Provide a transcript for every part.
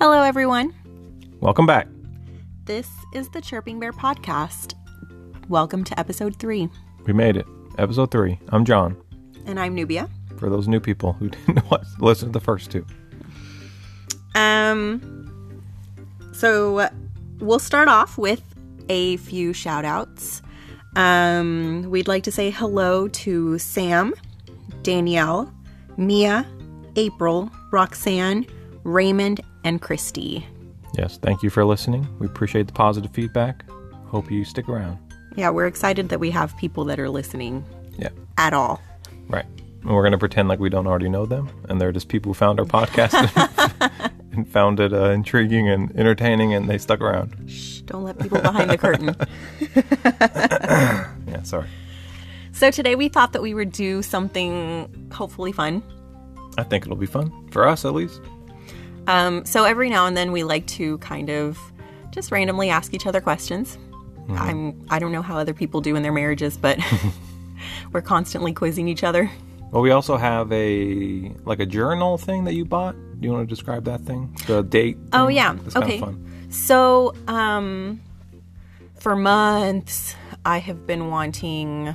Hello, everyone. Welcome back. This is the Chirping Bear podcast. Welcome to episode three. We made it. Episode three. I'm John. And I'm Nubia. For those new people who didn't listen to the first two. Um, so we'll start off with a few shout outs. Um, we'd like to say hello to Sam, Danielle, Mia, April, Roxanne, Raymond, and Christy. Yes, thank you for listening. We appreciate the positive feedback. Hope you stick around. Yeah, we're excited that we have people that are listening Yeah, at all. right. And we're going to pretend like we don't already know them, and they're just people who found our podcast and, and found it uh, intriguing and entertaining, and they stuck around. Shh, don't let people behind the curtain. Yeah, sorry. So today we thought that we would do something hopefully fun. I think it'll be fun for us, at least. Um, so every now and then we like to kind of just randomly ask each other questions. I'm I don't know how other people do in their marriages, but we're constantly quizzing each other. Well, we also have a like a journal thing that you bought. Do you want to describe that thing? The date. Oh thing? yeah. It's kind okay. So um for months I have been wanting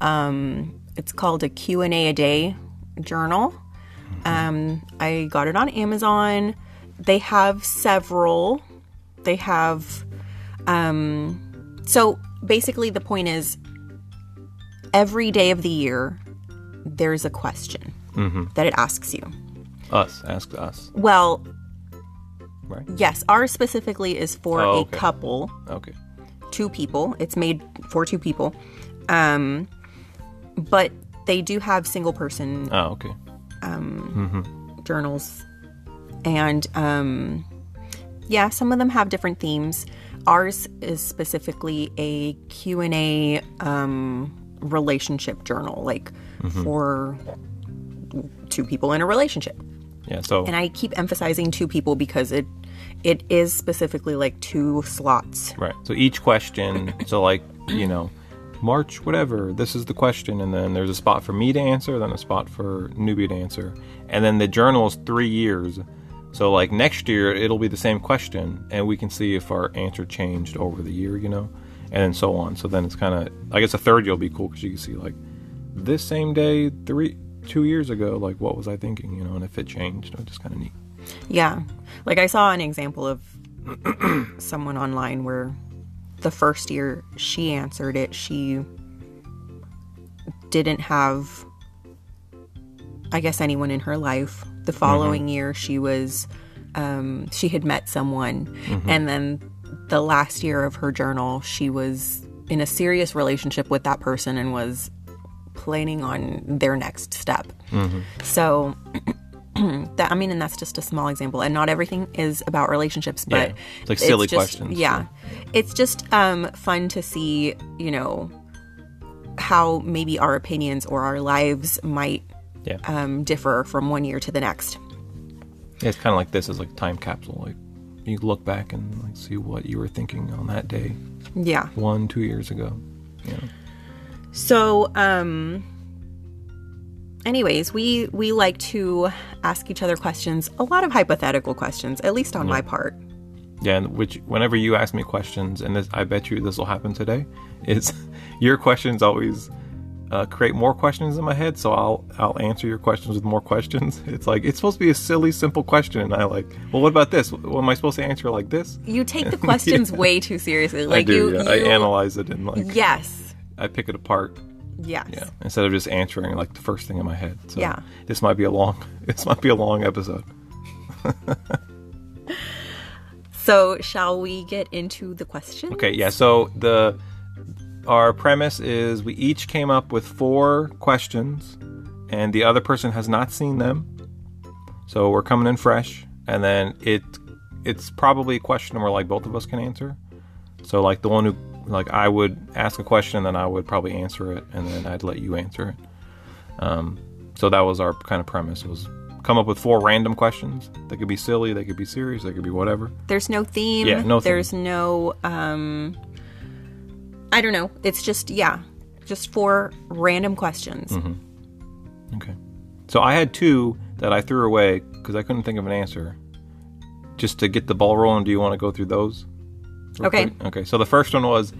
um it's called a Q&A a day journal. Um I got it on Amazon. They have several. They have um so basically the point is every day of the year there's a question that it asks you. Us. Ask us. Well, Right. yes, ours specifically is for Oh, a okay. couple. Okay. two people. It's made for two people. Um, but they do have single person Oh, okay. Journals. And um, yeah, some of them have different themes. Ours is specifically a Q&A um, relationship journal, like for two people in a relationship. Yeah. So. And I keep emphasizing two people because it it is specifically like two slots. Right. So each question, so like, you know, March, whatever, this is the question. And then there's a spot for me to answer, then a spot for newbie to answer. And then the journal is three years. So, like, next year, it'll be the same question, and we can see if our answer changed over the year, you know, and then so on. So then it's kind of, I guess a third year will be cool because you can see, like, this same day, three, two years ago, like, what was I thinking, you know, and if it changed, it's just kind of neat. Yeah. Like I saw an example of someone online where the first year she answered it, she didn't have I guess anyone in her life. The mm-hmm. following year she was um she had met someone mm-hmm. and then the last year of her journal she was in a serious relationship with that person and was planning on their next step. Mm-hmm. So that I mean, and that's just a small example, and not everything is about relationships, but Yeah. It's like silly just- questions, Yeah, it's just um, fun to see, you know, how maybe our opinions or our lives might Yeah. um, differ from one year to the next. Yeah, it's kind of like this is like time capsule. Like you look back and like see what you were thinking on that day, Yeah. one, two years ago. Yeah. So, um, anyways, we we like to ask each other questions, a lot of hypothetical questions, at least on my part. Yeah, and which whenever you ask me questions, and this, I bet you this will happen today, is your questions always uh, create more questions in my head. So I'll I'll answer your questions with more questions. It's like it's supposed to be a silly, simple question, and I like, well, what about this? Am I supposed to answer like this? You take the questions way too seriously. Like I do. you, yeah. I analyze it and like Yes. I pick it apart. Yes. Yeah, instead of just answering like the first thing in my head. So Yeah. this might be a long. This might be a long episode. So, shall we get into the question? Okay, yeah. So the our premise is we each came up with four questions, and the other person has not seen them. So we're coming in fresh, and then it it's probably a question where like both of us can answer. So like the one who like I would ask a question, and then I would probably answer it, and then I'd let you answer it. Um, so that was our kind of premise. Was come up with four random questions. They could be silly, they could be serious, they could be whatever. There's no theme. Yeah, no theme. There's no um I don't know. It's just yeah, just four random questions. Okay. So I had two that I threw away because I couldn't think of an answer. just to get the ball rolling, do you want to go through those? Okay. quick? Okay. So the first one was,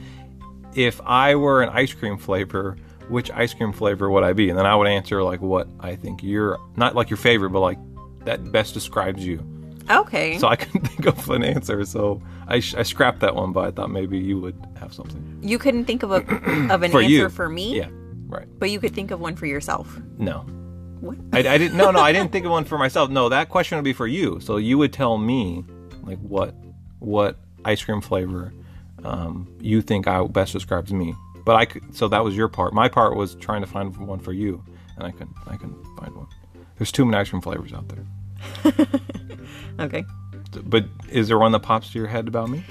if I were an ice cream flavor, which ice cream flavor would I be? And then I would answer like what I think you're not like your favorite, but like that best describes you. Okay. So I couldn't think of an answer, so I, sh- I scrapped that one. But I thought maybe you would have something you couldn't think of a of an for answer you. for me, Yeah. Right. but you could think of one for yourself. No. What? I, I didn't. No, no, I didn't think of one for myself. No, that question would be for you. So you would tell me, like, what what ice cream flavor um, you think I best describes me. But I could. So that was your part. My part was trying to find one for you, and I couldn't. I couldn't find one. There's too many ice cream flavors out there. Okay. But is there one that pops to your head about me?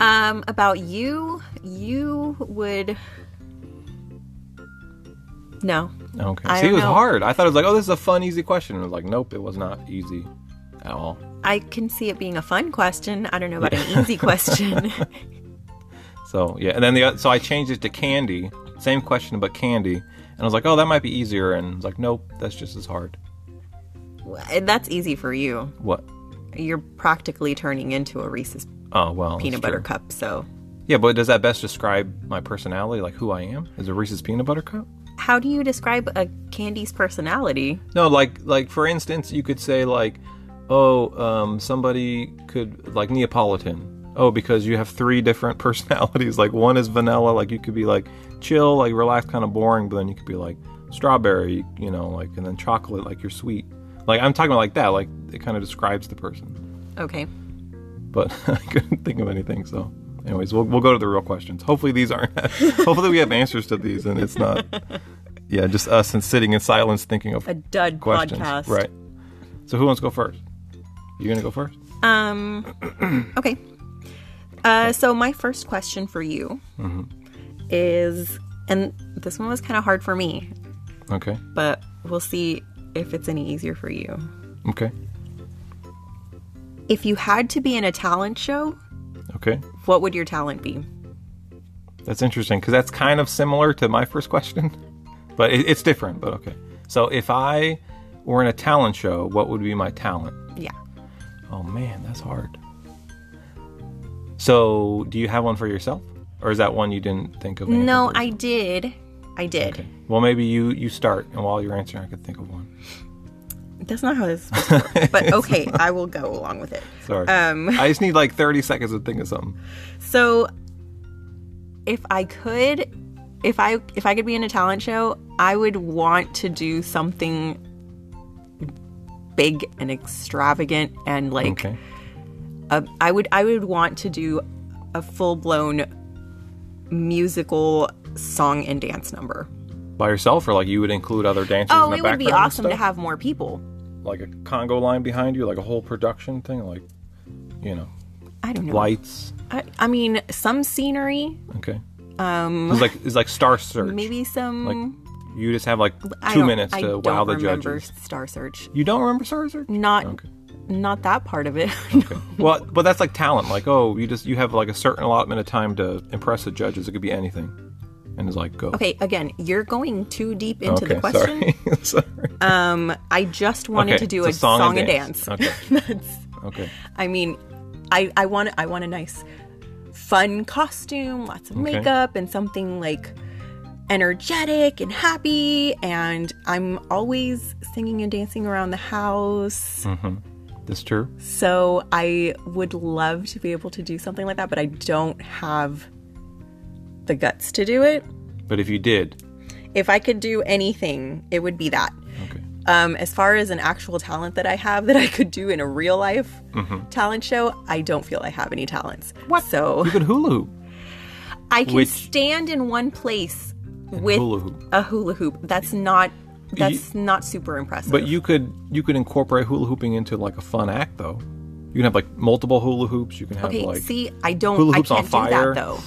Um, about you, you would. No. Okay. I See, it was know. hard. I thought it was like, oh, this is a fun, easy question. And it was like, nope, it was not easy at all. I can see it being a fun question. I don't know about an easy question. So yeah, and then the so I changed it to candy. Same question, but candy. And I was like, oh, that might be easier. And I was like, nope, that's just as hard. That's easy for you. What? You're practically turning into a Reese's Oh well, peanut butter true. cup. So, Yeah, but does that best describe my personality, like who I am? Is a Reese's peanut butter cup? how do you describe a candy's personality? No, like like for instance, you could say like, oh, um, somebody could like Neapolitan. Oh, because you have three different personalities. Like one is vanilla, like you could be like chill, like relaxed, kind of boring, but then you could be like strawberry, you know, like and then chocolate, like you're sweet. Like I'm talking about like that. Like it kind of describes the person. Okay. But I couldn't think of anything. So, anyways, we'll we'll go to the real questions. Hopefully these aren't. hopefully we have answers to these, and it's not. Yeah, just us and sitting in silence thinking of A dud questions. podcast. Right. So who wants to go first? You gonna go first? Um. okay. Uh, so my first question for you Mm-hmm. is, and this one was kind of hard for me, Okay. but we'll see if it's any easier for you. Okay. If you had to be in a talent show, Okay. what would your talent be? That's interesting because that's kind of similar to my first question, but it, it's different. But okay. So if I were in a talent show, what would be my talent? Yeah. Oh man, that's hard. So do you have one for yourself, or is that one you didn't think of? No. I did. I did. Okay. Well, maybe you you start, and while you're answering, I could think of one. That's not how this is supposed to work. But okay, I will go along with it. Sorry. Um, I just need like 30 seconds to think of something. So if I could if I if I could be in a talent show, I would want to do something big and extravagant and like Okay. a, I would I would want to do a full-blown musical song and dance number. By yourself, or like you would include other dancers? Oh, in the it would be awesome to have more people. like a conga line behind you, like a whole production thing, like you know, I don't know. lights. I, I mean, some scenery, Okay. Um, it's like it's like Star Search. maybe some Like you just have like two minutes to wow the remember judges. Star Search. You don't remember Star Search? Not Okay. not that part of it. Okay. well, but that's like talent. Like, oh, you just you have like a certain allotment of time to impress the judges. It could be anything, and it's like go. okay, again, you're going too deep into Okay, the question. Sorry. sorry. Um, I just wanted Okay, to do it's a, song, and dance. Okay. That's, Okay. I mean, I I want I want a nice, fun costume, lots of Okay. makeup, and something like energetic and happy. And I'm always singing and dancing around the house. That's true. So I would love to be able to do something like that, but I don't have the guts to do it. But if you did, If I could do anything, it would be that. okay. Um, as far as an actual talent that I have that I could do in a real life talent show, I don't feel I have any talents. What? So You could hula hoop. I can Which- stand in one place with hula hoop. a hula hoop. That's not that's not super impressive. But you could you could incorporate hula hooping into like a fun act though. You can have like multiple hula hoops. You can have okay, like see, I don't hula I hoops on can't do fire. that though.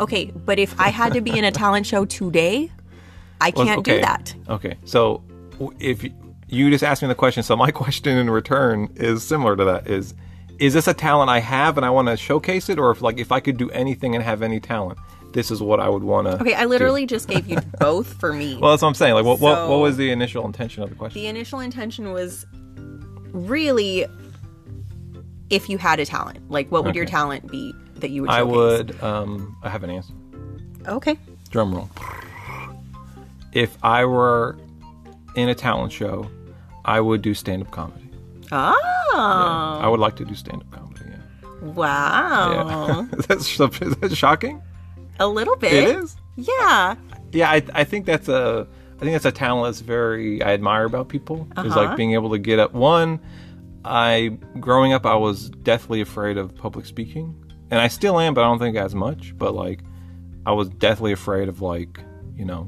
Okay, but if I had to be in a talent show today, I can't do okay. that. Okay, so if y- you just asked me the question, so my question in return is similar to that: is is this a talent I have and I want to showcase it, or if like if I could do anything and have any talent, this is what I would want to. Okay, I literally just gave you both for me. Well, that's what I'm saying. Like, what what, what was the initial intention of the question? the initial intention was really if you had a talent, like what would your talent be that you would? Showcase? I would. Um, I have an answer. Okay. Drum roll. If I were in a talent show, I would do stand up comedy. Oh. I would like to do stand up comedy. Yeah. Wow. Yeah. is, that, sh- is that shocking? A little bit. It is. Yeah. Yeah, I, I think that's a I think that's a talent that's very I admire about people is Uh-huh. like being able to get up. One, I growing up I was deathly afraid of public speaking, and I still am, but I don't think as much. But like, I was deathly afraid of like you know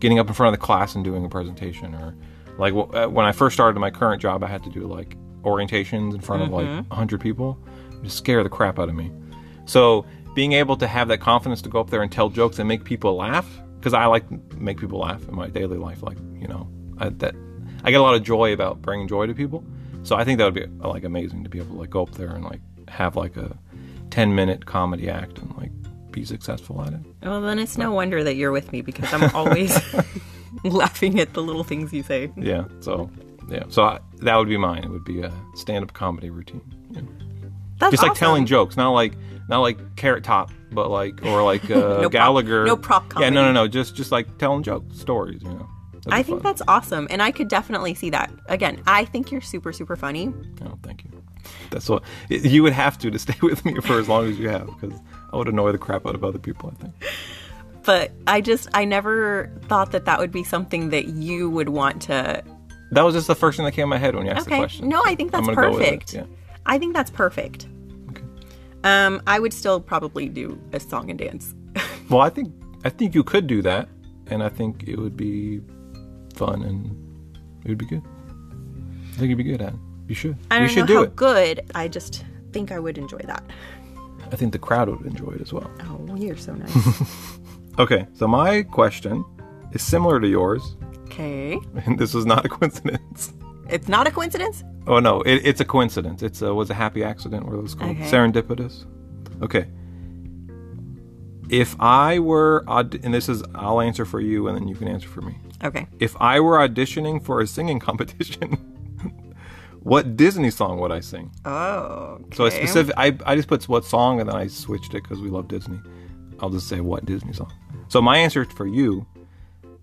getting up in front of the class and doing a presentation or like wh- uh, when I first started my current job, I had to do like orientations in front of like a hundred people. It just scare the crap out of me. So being able to have that confidence to go up there and tell jokes and make people laugh, because I like make people laugh in my daily life. Like you know, I, that I get a lot of joy about bringing joy to people. So I think that would be like amazing to be able to like go up there and like have like a ten minute comedy act and like be successful at it. Well, then it's no wonder that you're with me because I'm always laughing at the little things you say. Yeah. So yeah. So I, that would be mine. It would be a stand up comedy routine. Yeah. That's Just like awesome. telling jokes, not like not like Carrot Top, but like or like uh, prop- Gallagher. no prop comedy. Yeah, no, no, no. Just just like telling jokes, stories. You know. That'd I think fun. that's awesome, and I could definitely see that. Again, I think you're super, super funny. Oh, thank you. That's what you would have to to stay with me for as long as you have, because I would annoy the crap out of other people. I think. But I just, I never thought that that would be something that you would want to. That was just the first thing that came in my head when you asked the Okay. question. No, I think that's with it, perfect. yeah. I think that's perfect. Um, I would still probably do a song and dance. Well, I think I think you could do that, and I think it would be fun and it would be good. I think you'd be good at it. You should. I don't should know do how it. good. I just think I would enjoy that. I think the crowd would enjoy it as well. Oh, you're so nice. Okay, so my question is similar to yours, okay. and this was not a coincidence. It's not a coincidence? Oh no, it, it's a coincidence. It's a was a happy accident. What it was called Okay. serendipitous. Okay. If I were, aud- and this is, I'll answer for you, and then you can answer for me. Okay. If I were auditioning for a singing competition, what Disney song would I sing? Oh. Okay. So okay. specific, I, I just put what song, and then I switched it because we love Disney. I'll just say what Disney song. So my answer for you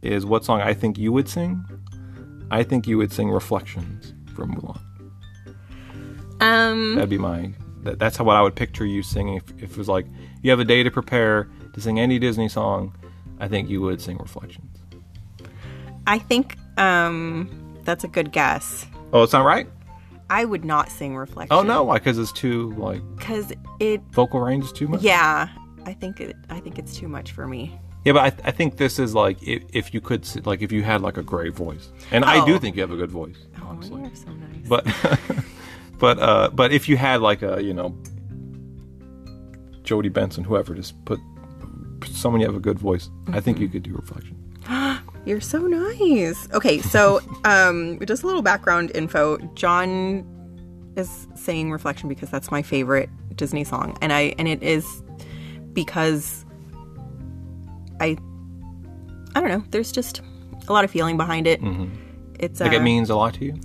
is what song I think you would sing. I think you would sing Reflections from Mulan. Um, That'd be my. That, that's how what I would picture you singing. If, if it was like you have a day to prepare to sing any Disney song, I think you would sing Reflections. I think um, that's a good guess. Oh, it's not right. I would not sing Reflections. Oh no, why? Because it's too like Because it, vocal range is too much. yeah, I think it, I think it's too much for me. Yeah, but I, I think this is like if, if you could s- like if you had like a great voice, and I do Oh. think you have a good voice, honestly. Oh, you're so nice. But but uh but if you had like a you know Jodi Benson, whoever, just put someone you have a good voice, I think you could do reflection. You're so nice. Okay, so um, just a little background info. John is saying "Reflection" because that's my favorite Disney song, and I and it is because I I don't know. There's just a lot of feeling behind it. It's Like uh, it means a lot to you.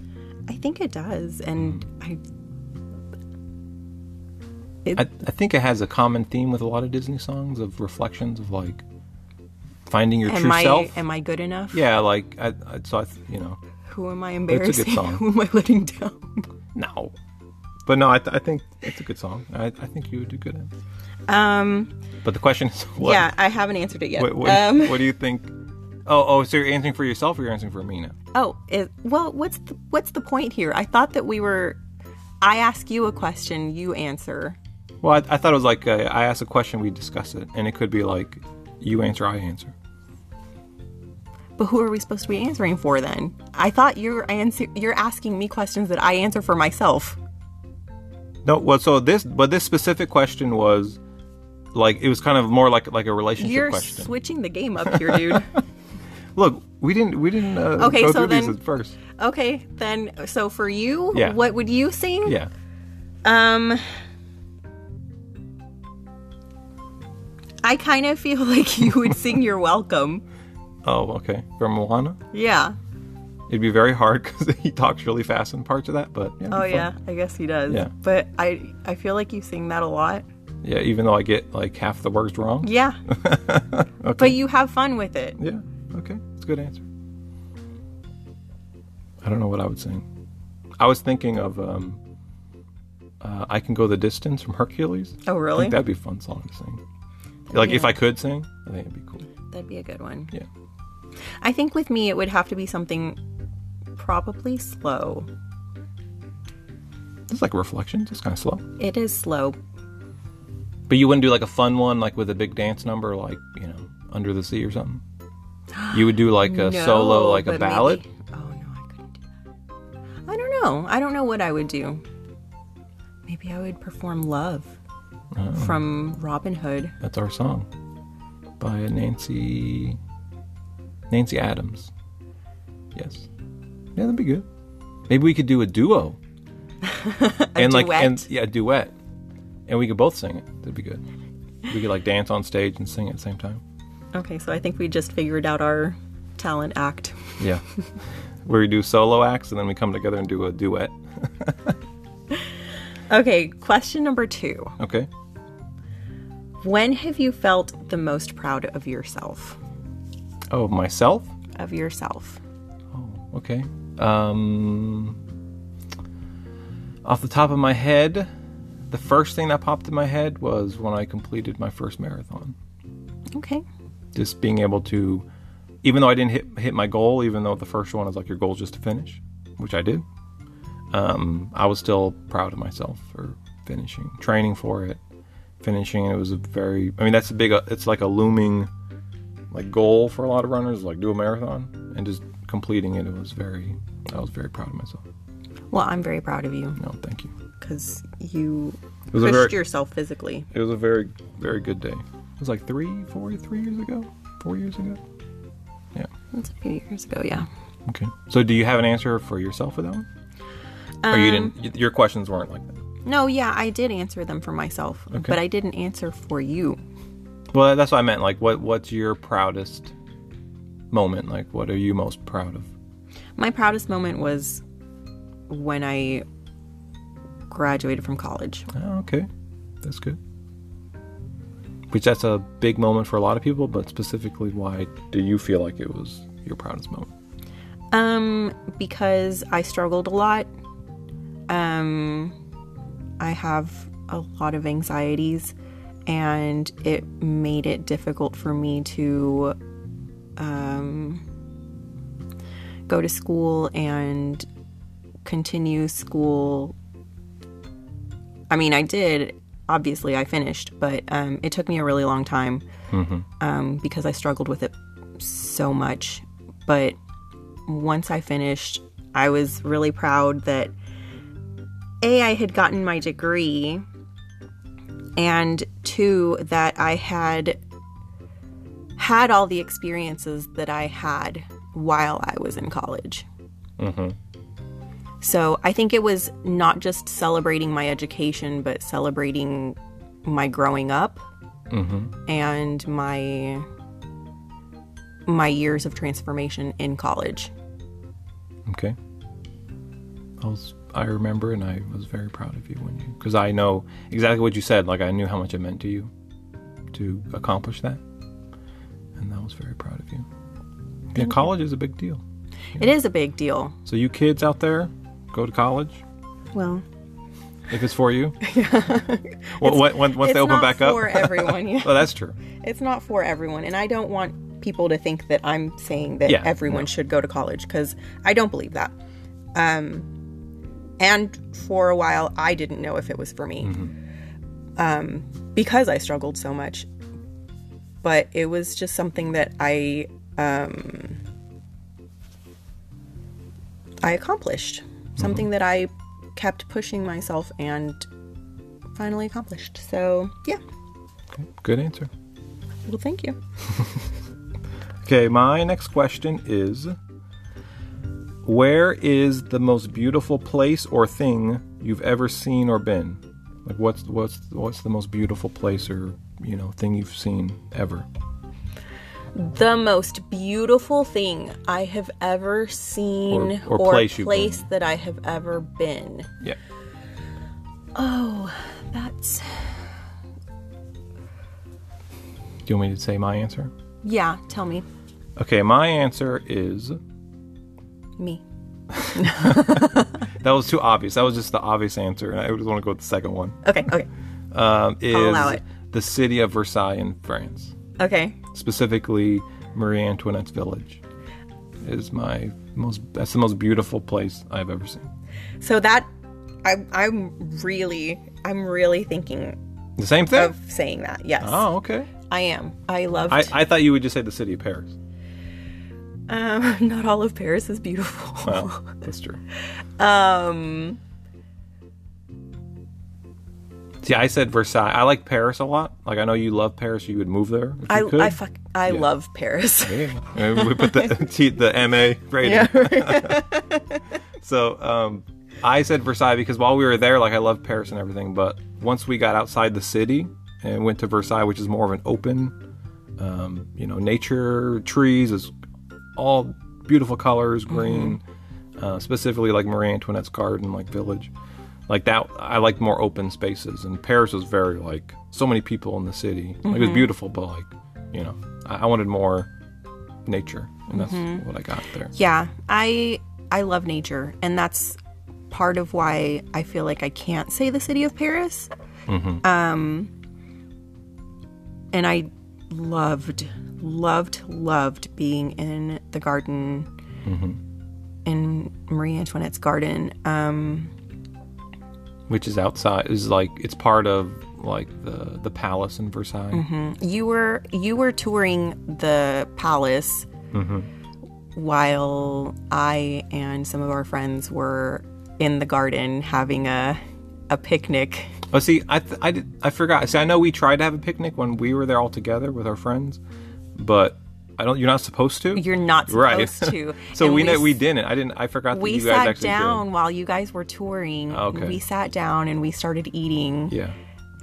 I think it does, and I I, I think it has a common theme with a lot of Disney songs of reflections of like finding your am true I self. am I good enough? yeah, like I, I so I, you know, Who am I It's a good embarrassing? song. Who am I letting down? no, but no, I, th- I think it's a good song. I, I think you would do good at. it. Um, But the question is, what? yeah, I haven't answered it yet. What, what, um, what do you think? Oh, oh, so you're answering for yourself, or you're answering for me? Oh, it, well, what's the, what's the point here? I thought that we were. I ask you a question, you answer. Well, I, I thought it was like uh, I ask a question, we discuss it, and it could be like you answer, I answer. But who are we supposed to be answering for then? I thought you're answer, you're asking me questions that I answer for myself. No, well, so this, but this specific question was like it was kind of more like like a relationship You're question. switching the game up here, dude. Look, we didn't we didn't uh, Okay, go so through these at first. okay, then so for you, Yeah. what would you sing? Yeah, Um I kind of feel like you would sing You're Welcome. Oh, okay. From Moana. Yeah. It'd be very hard because he talks really fast in parts of that. But yeah, Oh yeah, I guess he does. Yeah. But I I feel like you sing that a lot. Yeah. Even though I get like half the words wrong. Yeah. Okay. But you have fun with it. Yeah. Okay. It's a good answer. I don't know what I would sing. I was thinking of um, uh, "I Can Go the Distance" from Hercules. Oh I really? think that'd be a fun song to sing. Like if. I could sing, I think it'd be cool. That'd be a good one. Yeah. I think with me it would have to be something probably slow. It's like reflections. It's kind of slow. It is slow. But you wouldn't do like a fun one, like with a big dance number, like you know, "Under the Sea" or something. You would do like a No, solo, like a ballad. maybe- oh no, I couldn't do that. I don't know. I don't know what I would do. Maybe I would perform "Love" Oh. from Robin Hood. That's our song by Nancy Nancy Adams. Yes. Yeah, that'd be good. Maybe we could do a duo. and like duet? and yeah, a duet. And we could both sing it. That'd be good. We could like dance on stage and sing at the same time. Okay, so I think we just figured out our talent act. Yeah. Where we do solo acts and then we come together and do a duet. Okay, question number two. Okay. When have you felt the most proud of yourself? Oh, myself? Of yourself. Oh, okay. Um, off the top of my head, the first thing that popped in my head was when I completed my first marathon. Okay. Just being able to, even though I didn't hit hit my goal, even though the first one is like your goal is just to finish, which I did. Um, I was still proud of myself for finishing, training for it, finishing. It was a very, I mean, that's a big, it's like a looming, like goal for a lot of runners, like do a marathon, and just completing it. It was very, I was very proud of myself. Well, I'm very proud of you No, thank you. Because you It pushed very, yourself physically. it was a very, very good day. It was like three, four, three years ago, four years ago. Yeah. That's a few years ago, yeah. Okay. So, do you have an answer for yourself for that one? or you didn't? Um, your questions weren't like that. No, yeah, I did answer them for myself, Okay. but I didn't answer for you. Well, that's what I meant. Like, what what's your proudest moment? Like, what are you most proud of? My proudest moment was when I graduated from college. Oh, okay, that's good. Which that's a big moment for a lot of people, but specifically, why do you feel like it was your proudest moment? Um, because I struggled a lot. Um, I have a lot of anxieties, and it made it difficult for me to um, go to school and continue school. I mean, I did. Obviously, I finished, but um, it took me a really long time um, because I struggled with it so much. But once I finished, I was really proud that A, I had gotten my degree, and two, that I had had all the experiences that I had while I was in college. So I think it was not just celebrating my education, but celebrating my growing up mm-hmm. and my my years of transformation in college. Okay. I was. I remember, and I was very proud of you when you, because I know exactly what you said. Like I knew how much it meant to you to accomplish that, and I was very proud of you. Yeah, college is a big deal. It is a big deal. So you kids out there, go to college Well, if it's for you. yeah. well, what, when, once it's they open not back up. for everyone. Yeah. well, that's true. it's not for everyone, and I don't want people to think that I'm saying that Yeah, everyone no. should go to college because I don't believe that. Um, and for a while, I didn't know if it was for me Mm-hmm. um, because I struggled so much. But it was just something that I um, I accomplished, something Mm-hmm. that I kept pushing myself and finally accomplished. So yeah, Good answer. well, thank you. Okay, my next question is Where is the most beautiful place or thing you've ever seen or been? Like what's what's what's the most beautiful place or, you know, thing you've seen ever? The most beautiful thing I have ever seen Or- or place place that I have ever been. Yeah. Oh, that's Do you want me to say my answer? yeah. Tell me, Okay, my answer is me. that was too obvious. That was just the obvious answer, and I just want to go with the second one. Okay, okay, Um, is allow it. the city of Versailles in France, okay. specifically Marie Antoinette's village, is my most. That's the most beautiful place I've ever seen. So that I, I'm really, I'm really thinking The same thing. of saying that. Yes, oh, okay. I am. I love. I, I thought you would just say the city of Paris. um, not all of Paris is beautiful. Well, that's true. um, See, I said Versailles. I like Paris a lot. Like I know you love Paris. You would move there. If I, you could. I fuck, I love Paris. Yeah. We put the the MA rating. so um, I said Versailles because while we were there, like I love Paris and everything, but once we got outside the city and went to Versailles, which is more of an open, um, you know, nature, trees, is all beautiful colors, green, uh, specifically like Marie Antoinette's garden, like village. Like that, I like more open spaces, and Paris was very like so many people in the city. Like, it was beautiful, but like you know, I, I wanted more nature, and that's what I got there. Yeah, I I love nature, and that's part of why I feel like I can't say the city of Paris. Um, and I loved, loved, loved being in the garden, in Marie Antoinette's garden. Um, Which is outside is like it's part of like the the palace in Versailles. Mm-hmm. you were you were touring the palace mm-hmm. while I and some of our friends were in the garden having a a picnic. Oh, see, I th- I did I forgot. See, I know we tried to have a picnic when we were there all together with our friends, but I don't. You're not supposed to. You're not right. supposed to. so And we know we didn't. I didn't. I forgot that we you guys sat actually down while you guys were touring. Okay. We sat down and we started eating. Yeah.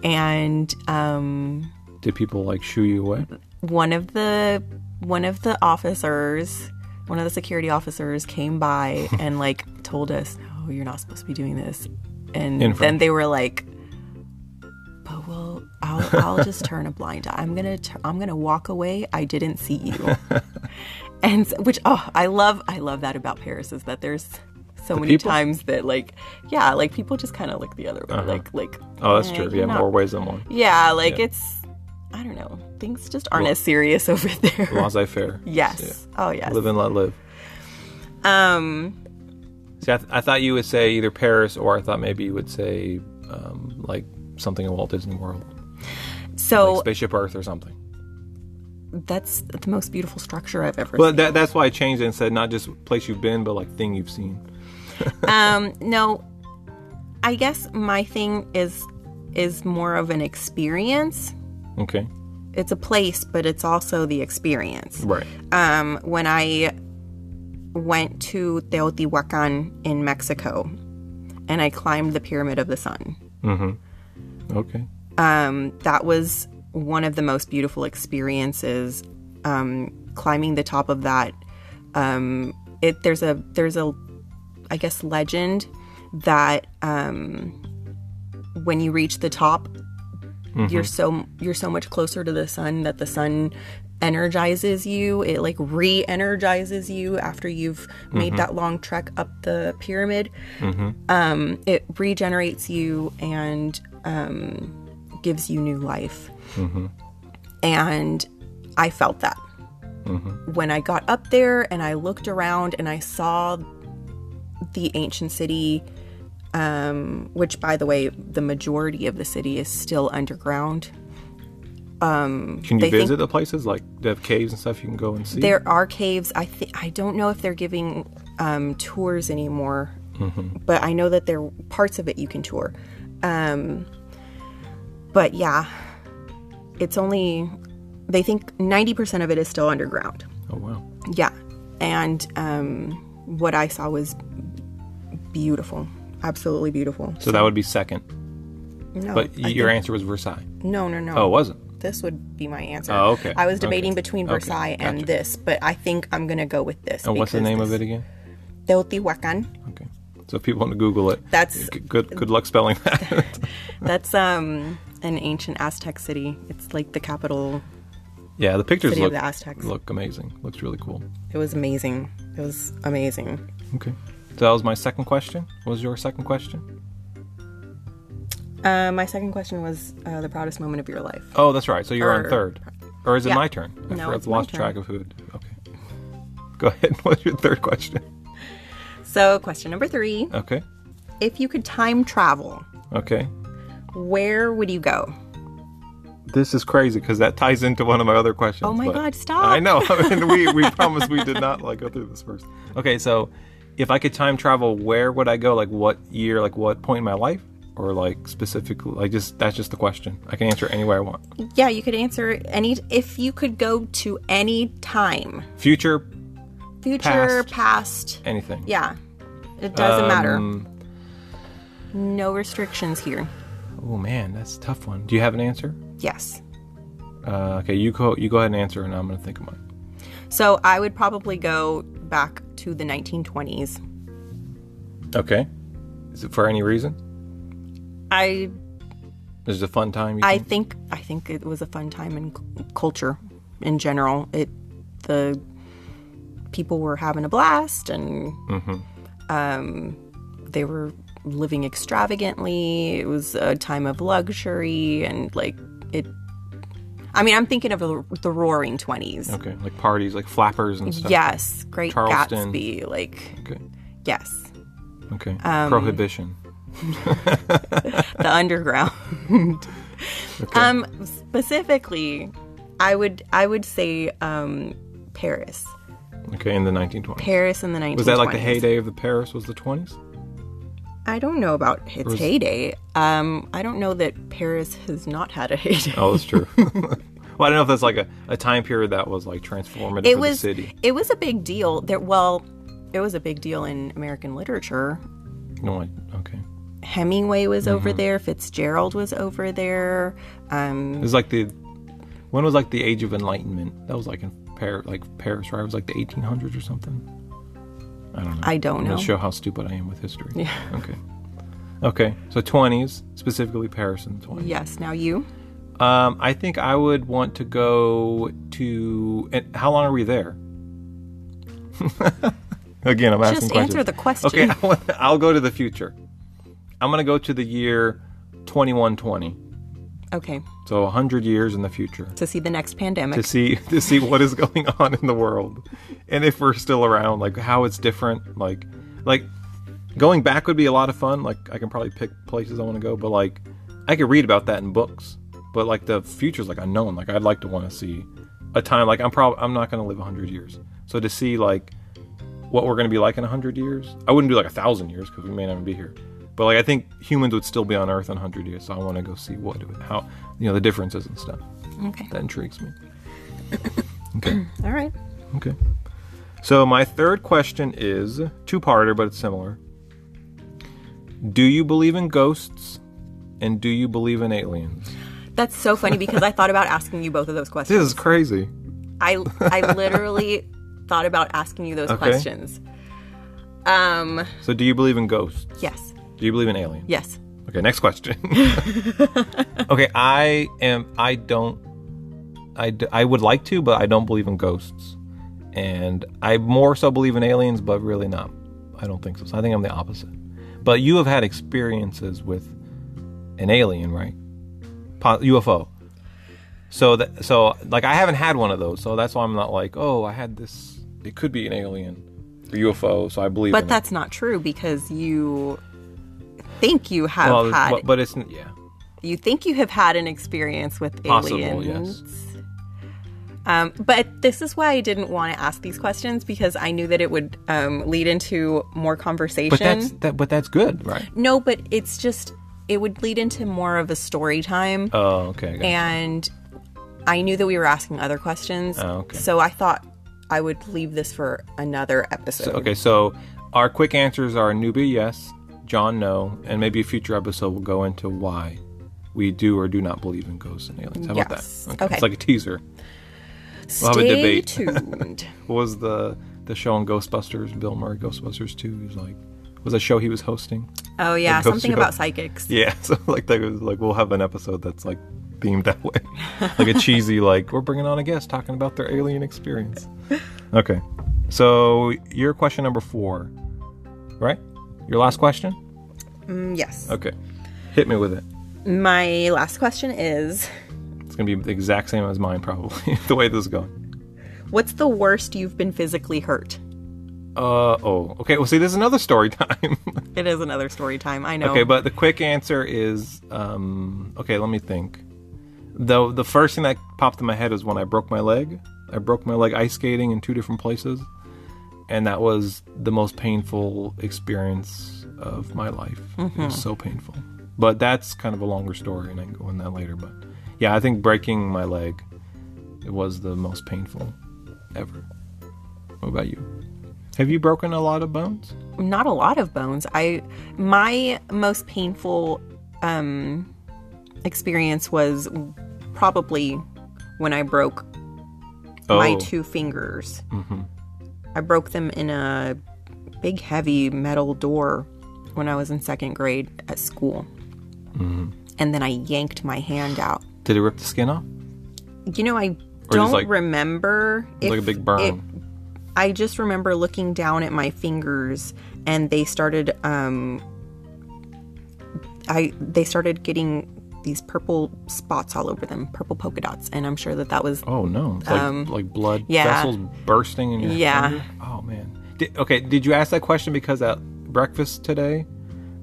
And um, Did people like shoo you away? one of the one of the officers, one of the security officers, came by and like told us, "No, you're not supposed to be doing this." And then they were like, "But well, I'll I'll just turn a blind eye. I'm gonna tur- I'm gonna walk away. I didn't see you." and which oh, I love I love that about Paris is that there's so many people? times that like yeah like people just kind of look the other way like like Oh, that's eh, true. Yeah, not- more ways than one. yeah like Yeah. it's I don't know things just aren't as serious over there. Laissez faire. Yes. Oh yes. Live and let live. Um. See, I, th- I thought you would say either Paris or I thought maybe you would say um, like something in Walt Disney World, So like Spaceship Earth or something. that's the most beautiful structure I've ever Well, seen. that, that's why I changed it and said not just place you've been, but like thing you've seen. um. No. I guess my thing is is more of an experience. Okay. It's a place, but it's also the experience. Right. Um. When I went to Teotihuacan in Mexico, and I climbed the Pyramid of the Sun. Okay. um, that was one of the most beautiful experiences um, climbing the top of that um, it there's a there's a i guess legend that um, when you reach the top you're so you're so much closer to the sun that the sun energizes you. It like re-energizes you after you've made that long trek up the pyramid. Um, it regenerates you and um, gives you new life. And I felt that. When I got up there and I looked around and I saw the ancient city, um, which, by the way, the majority of the city is still underground. Um, Can you visit the places like they have caves and stuff you can go and see? There are caves. I think I don't know if they're giving um, tours anymore, but I know that there are parts of it you can tour. Um, but yeah, it's only they think ninety percent of it is still underground. Oh wow. Yeah, and um, what I saw was beautiful, absolutely beautiful. So that would be second. No, But I your answer was Versailles. no, no, no. Oh, it wasn't. this would be my answer. Oh, okay. I was debating Okay. between Okay, Versailles and gotcha. this, but I think I'm gonna go with this. And what's the name of it again? Teotihuacan. Okay. So if people want to Google it, That's- good. Good luck spelling that. That's um an ancient Aztec city. It's like the capital. yeah, the pictures City of look the Aztecs. look amazing. Looks really cool. It was amazing. It was amazing. Okay. So that was my second question. What was your second question? Uh, my second question was uh, the proudest moment of your life. Oh, that's right. So you're on third, or is it Yeah. my turn? I No, forgot- it's lost track of who. Okay. Go ahead. What's your third question? So, question number three: Okay. If you could time travel, Okay. Where would you go? This is crazy because that ties into one of my other questions. Oh my God, stop. I know. I mean, we we promised we did not like go through this first. Okay, so if I could time travel, where would I go? Like what year? Like what point in my life? Or like specifically? Like just that's just the question. I can answer anywhere I want. Yeah, you could answer any. If you could go to any time, Future, future, Past. past. anything. Yeah, it doesn't matter. Um, No restrictions here. Oh man, that's a tough one. Do you have an answer? Yes. Uh, okay, you go. You go ahead and answer, and I'm gonna think of mine. So I would probably go back to the 1920s. Okay. Is it for any reason? I Is it a fun time? You I think? think I think it was a fun time in c- culture in general. It the people were having a blast and um, they were living extravagantly. It was a time of luxury and like it. I mean, I'm thinking of the, the Roaring Twenties. Okay, like parties, like flappers and stuff. Yes, Great Charleston. Gatsby. Like Okay. yes, Okay. Um, Prohibition. the underground. Okay. Um, specifically, I would I would say um, Paris. okay, in the 1920s. Paris in the 1920s. was that like the heyday of the Paris? Was the 20s? I don't know about its heyday. Um, I don't know that Paris has not had a heyday. Oh, that's true. well, I don't know if that's like a, a time period that was like transformative it was the city. it was a big deal. There, well, it was a big deal in American literature. No, I, okay. Hemingway was over Mm-hmm. there. Fitzgerald was over there. Um, It was like the when was like the Age of Enlightenment? That was like in Paris, like Paris, right? It was like the 1800s or something. I don't know. I don't know. gonna show how stupid I am with history. Yeah. Okay. Okay. So 20s, specifically Paris in the 20s. yes. Now you. Um, I think I would want to go to. And how long are we there? Again, I'm asking Just questions. answer the question. Okay, I want- I'll go to the future. I'm gonna go to the year 2120. Okay. So 100 years in the future To see the next pandemic. to see to see what is going on in the world, and if we're still around, like how it's different. Like, like going back would be a lot of fun. Like I can probably pick places I want to go, but like I could read about that in books. But like the future's like unknown. Like I'd like to want to see a time. Like I'm probably I'm not going to live 100 years. So to see like what we're going to be like in 100 years, I wouldn't do like a thousand years because we may not even be here. But like I think humans would still be on Earth in 100 years. So I want to go see what how you know the differences and stuff. okay. That intrigues me. Okay. All right. Okay. So my third question is two-parter, but it's similar. Do you believe in ghosts, and do you believe in aliens? That's so funny because I thought about asking you both of those questions. This is crazy. I I literally thought about asking you those Okay. questions. Um. So do you believe in ghosts? Yes. Do you believe in aliens? Yes. Okay, next question. okay, I am. I don't. I, d- I would like to, but I don't believe in ghosts, and I more so believe in aliens, but really not. I don't think so. So I think I'm the opposite. But you have had experiences with an alien, right? Po- UFO. So that so like I haven't had one of those, so that's why I'm not like, oh, I had this. It could be an alien or UFO, so I believe. But that's not true because you think you have well, had but, but it's yeah. you think you have had an experience with Possible, aliens. yes. Um, but this is why I didn't want to ask these questions because I knew that it would um, lead into more conversation. But that's that. But that's good, right? no, but it's just it would lead into more of a story time, Oh, okay. I got it. and I knew that we were asking other questions. Oh, okay. So I thought I would leave this for another episode. Okay, so our quick answers are newbie yes, John no, and maybe a future episode will go into why we do or do not believe in ghosts and aliens. How Yes. about that? Okay. It's like a teaser. We'll have a Stay debate. tuned. What was the the show on Ghostbusters? Bill Murray Ghostbusters 2. He was like was a show he was hosting. Oh yeah, something show. about psychics. Yeah, so like that was like we'll have an episode that's like themed that way, like a cheesy like we're bringing on a guest talking about their alien experience. Okay, so your question number four, right? Your last question. Mm, yes. Okay, hit me with it. My last question is It's gonna be the exact same as mine probably the way this is going. What's the worst you've been physically hurt? Uh oh. Okay. Well, see, this is another story time. It is another story time. I know. okay, but the quick answer is um. Okay, let me think. Though the first thing that popped in my head is when I broke my leg. I broke my leg ice skating in two different places, and that was the most painful experience of my life. It was so painful. But that's kind of a longer story, and I can go in that later. But yeah, I think breaking my leg it was the most painful ever. What about you? Have you broken a lot of bones? not a lot of bones. I my most painful um experience was probably when I broke my Oh. two fingers. Mhm. I broke them in a big heavy metal door when I was in second grade at school. Mm-hmm. And then I yanked my hand out. Did it rip the skin off? You know, I just don't like- remember. Like a big burn. it- I just remember looking down at my fingers and they started um I they started getting these purple spots all over them, purple polka dots, and I'm sure that that was Oh no! Like, Um, like blood yeah. vessels bursting in your Yeah. finger? Oh man. Did, okay, did you ask that question because at breakfast today,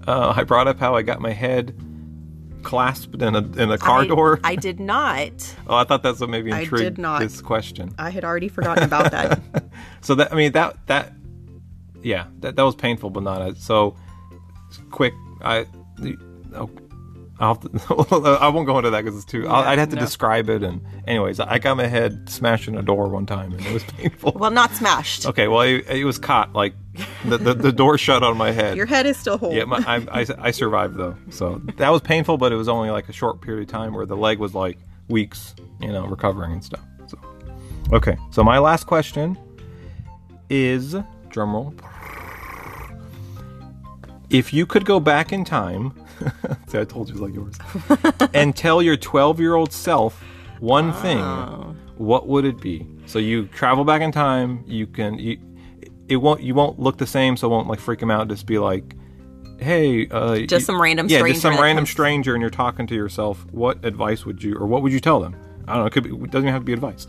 uh, I brought up how I got my head clasped in a in a car I, door? I did not. oh, I thought that's what maybe I intrigued did not. this question. I had already forgotten about that. So that I mean that that yeah that that was painful, but not as so quick. I oh, to, I won't go into that because it's too. I'll, Yeah, I'd have to no. describe it. And anyways, I got my head smashed in a door one time, and it was painful. well, not smashed. Okay, well, it, it was caught. Like the, the the door shut on my head. Your head is still whole. yeah, my, I, I I survived though, so that was painful, but it was only like a short period of time where the leg was like weeks, you know, recovering and stuff. So, okay, so my last question is drumroll. If you could go back in time, see, I told you like yours, and tell your 12 year old self one thing, what would it be? So you travel back in time. You can. You, it won't. You won't look the same, so it won't like freak him out. Just be like, hey, uh, Just you- some random yeah, stranger just some random comes- stranger, and you're talking to yourself. What advice would you, or what would you tell them? I don't know. It could be. It doesn't even have to be advice.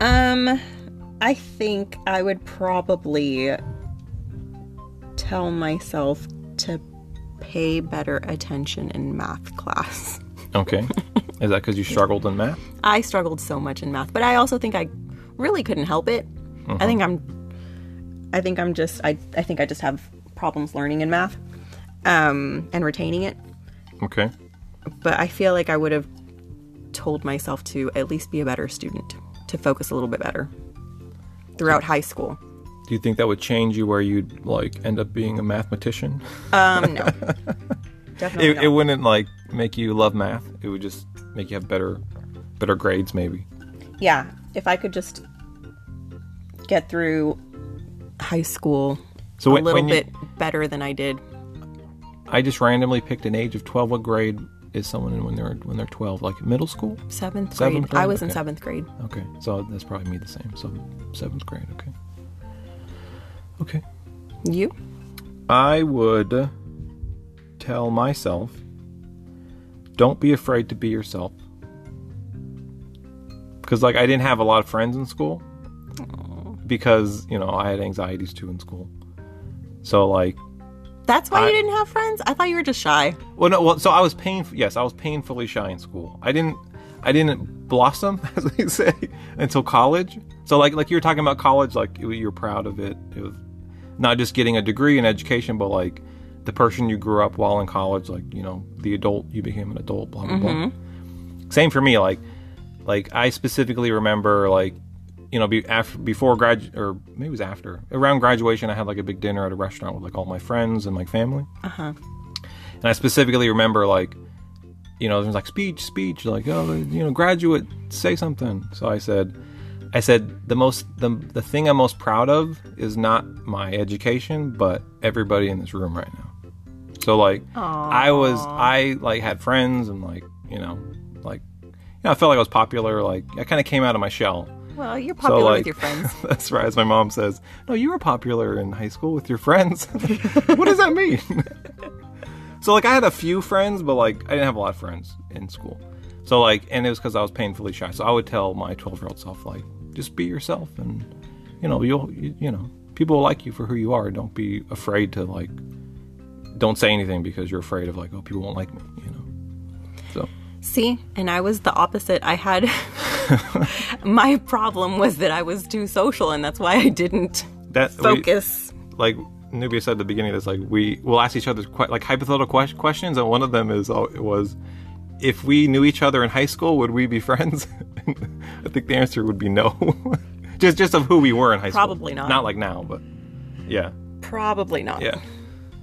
Um, I think I would probably tell myself to pay better attention in math class. Okay. Is that because you struggled in math? I struggled so much in math, but I also think I really couldn't help it. I think I'm I think I'm just I I think I just have problems learning in math um and retaining it, Okay. but I feel like I would have told myself to at least be a better student, to focus a little bit better throughout high school. Do you think that would change you where you'd like end up being a mathematician? Um no. Definitely It, not. it wouldn't like make you love math. It would just make you have better, better grades, maybe. yeah, if I could just get through high school So a little when you- bit better than I did. I just randomly picked an age of twelve. What grade is someone in when they're when they're twelve? Like middle school? Seventh grade. Seventh grade? I was in seventh grade. Okay, so that's probably me the same. So seventh grade. Okay. Okay. You? I would tell myself don't be afraid to be yourself. Because, like, I didn't have a lot of friends in school. Because, you know, I had anxieties too in school. So, like, That's why I- you didn't have friends? I thought you were just shy. well, no, well, so I was painful. Yes, I was painfully shy in school. I didn't, I didn't blossom, as they say, until college. So, like, like you were talking about college, like you- you're proud of it. It was not just getting a degree in education, but like the person you grew up while in college, like you know, the adult you became an adult. Blah blah blah. Mm-hmm. Same for me. Like, like I specifically remember, like, you know, be after before grad or maybe it was after around graduation, I had like a big dinner at a restaurant with like all my friends and my family. And And I specifically remember like, you know, there's like speech, speech, like oh, you know, graduate, say something. So I said, I said the most the the thing I'm most proud of is not my education, but everybody in this room right now. So like, I was I like had friends and like you know like you know I felt like I was popular. Like I kind of came out of my shell. Well, you're popular like, with your friends. That's right. As my mom says, no, you were popular in high school with your friends. what does that mean? so like, I had a few friends, but like, I didn't have a lot of friends in school. So like, and it was because I was painfully shy. So I would tell my 12 year old self, like, just be yourself, and you know, you'll, you, you know, people will like you for who you are. Don't be afraid to like, don't say anything because you're afraid of like, oh, people won't like me. You know. So See, and I was the opposite. I had my problem was that I was too social, and that's why I didn't that we- focus. like Nubia said at the beginning, it's like we will ask each other que- like hypothetical que- questions, and one of them is uh, was if we knew each other in high school, would we be friends? I think the answer would be no. just just of who we were in high school. Probably not. Not like now, but yeah, Probably not. yeah.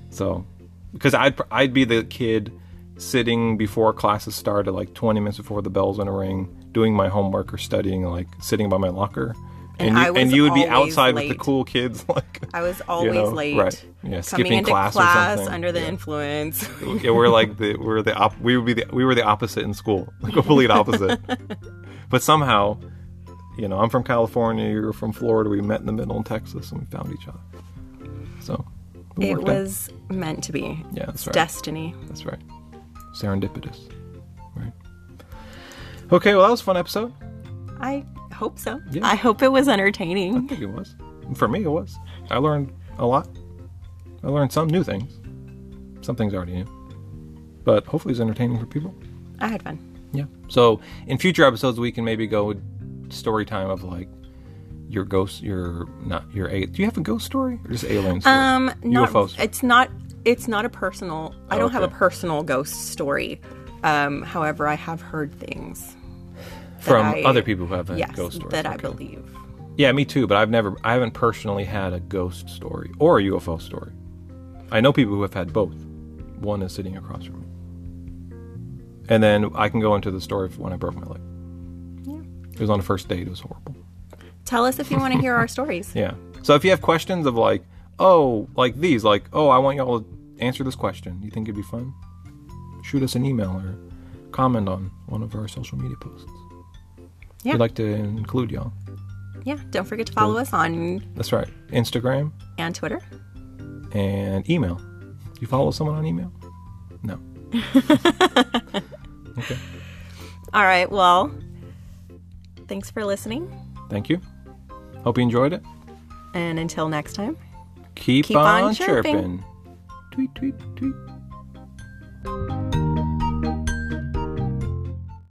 So because I'd I'd be the kid sitting before classes started, like 20 minutes before the bells gonna ring, doing my homework or studying, like sitting by my locker. And you, and you would be outside with the cool kids, like I was always know, late. right. Yeah, coming skipping into class class, or something. under the Yeah. influence. yeah, we're like the we're the op- we would be the we were the opposite in school, the complete opposite. But somehow, you know, I'm from California, you're from Florida. We met in the middle in Texas, and we found each other. So it worked out. was meant to be. yeah, that's right. Destiny. That's right. Serendipitous. Right. Okay, well that was a fun episode. I hope so. Yeah. I hope it was entertaining. I think it was. For me, it was. I learned a lot. I learned some new things. Some things I already knew, but hopefully it's entertaining for people. I had fun. Yeah. So in future episodes, we can maybe go story time of like your ghost, your not your a. Do you have a ghost story or just alien story? Um, not. It's not. It's not a personal. I don't have a personal ghost story. Um, however, I have heard things from I- other people who have had yes, ghost stories. that I believe. Yeah, me too. But I've never, I haven't personally had a ghost story or a UFO story. I know people who have had both. One is sitting across from me, and then I can go into the story of when I broke my leg. Yeah. It was on the first date. It was horrible. Tell us if you want to hear our stories. Yeah. So if you have questions of like, oh, like these, like, oh, I want y'all to answer this question. You think it'd be fun? Shoot us an email or comment on one of our social media posts. Yeah. We'd like to include y'all. Yeah. Don't forget to follow us on That's right. Instagram and Twitter. and email. You follow someone on email? No. okay. All right. Well, thanks for listening. Thank you. Hope you enjoyed it. And until next time. Keep, Keep on, on chirping. chirping. Tweet, tweet, tweet.